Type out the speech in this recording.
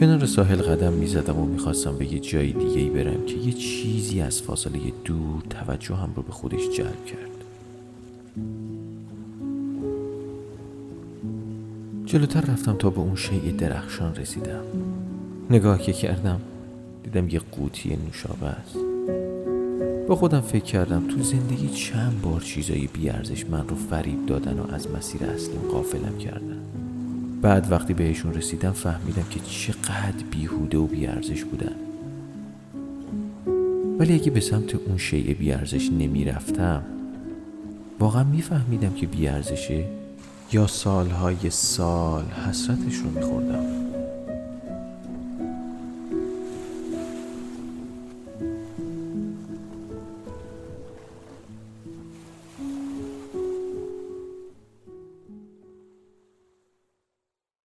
کنار ساحل قدم می زدم و می‌خواستم به یه جای دیگه برم که یه چیزی از فاصله دور توجه هم رو به خودش جلب کرد. جلوتر رفتم تا به اون شیء درخشان رسیدم. نگاه که کردم دیدم یه قوطی نوشابه است. با خودم فکر کردم تو زندگی چند بار چیزای بیارزش من رو فریب دادن و از مسیر اصلیم قافلم کردن. بعد وقتی بهشون رسیدم فهمیدم که چقدر بیهوده و بیارزش بودن. ولی اگه به سمت اون شیء بیارزش نمی‌رفتم واقعا میفهمیدم که بیارزشه یا سالهای سال حسرتش رو میخوردم.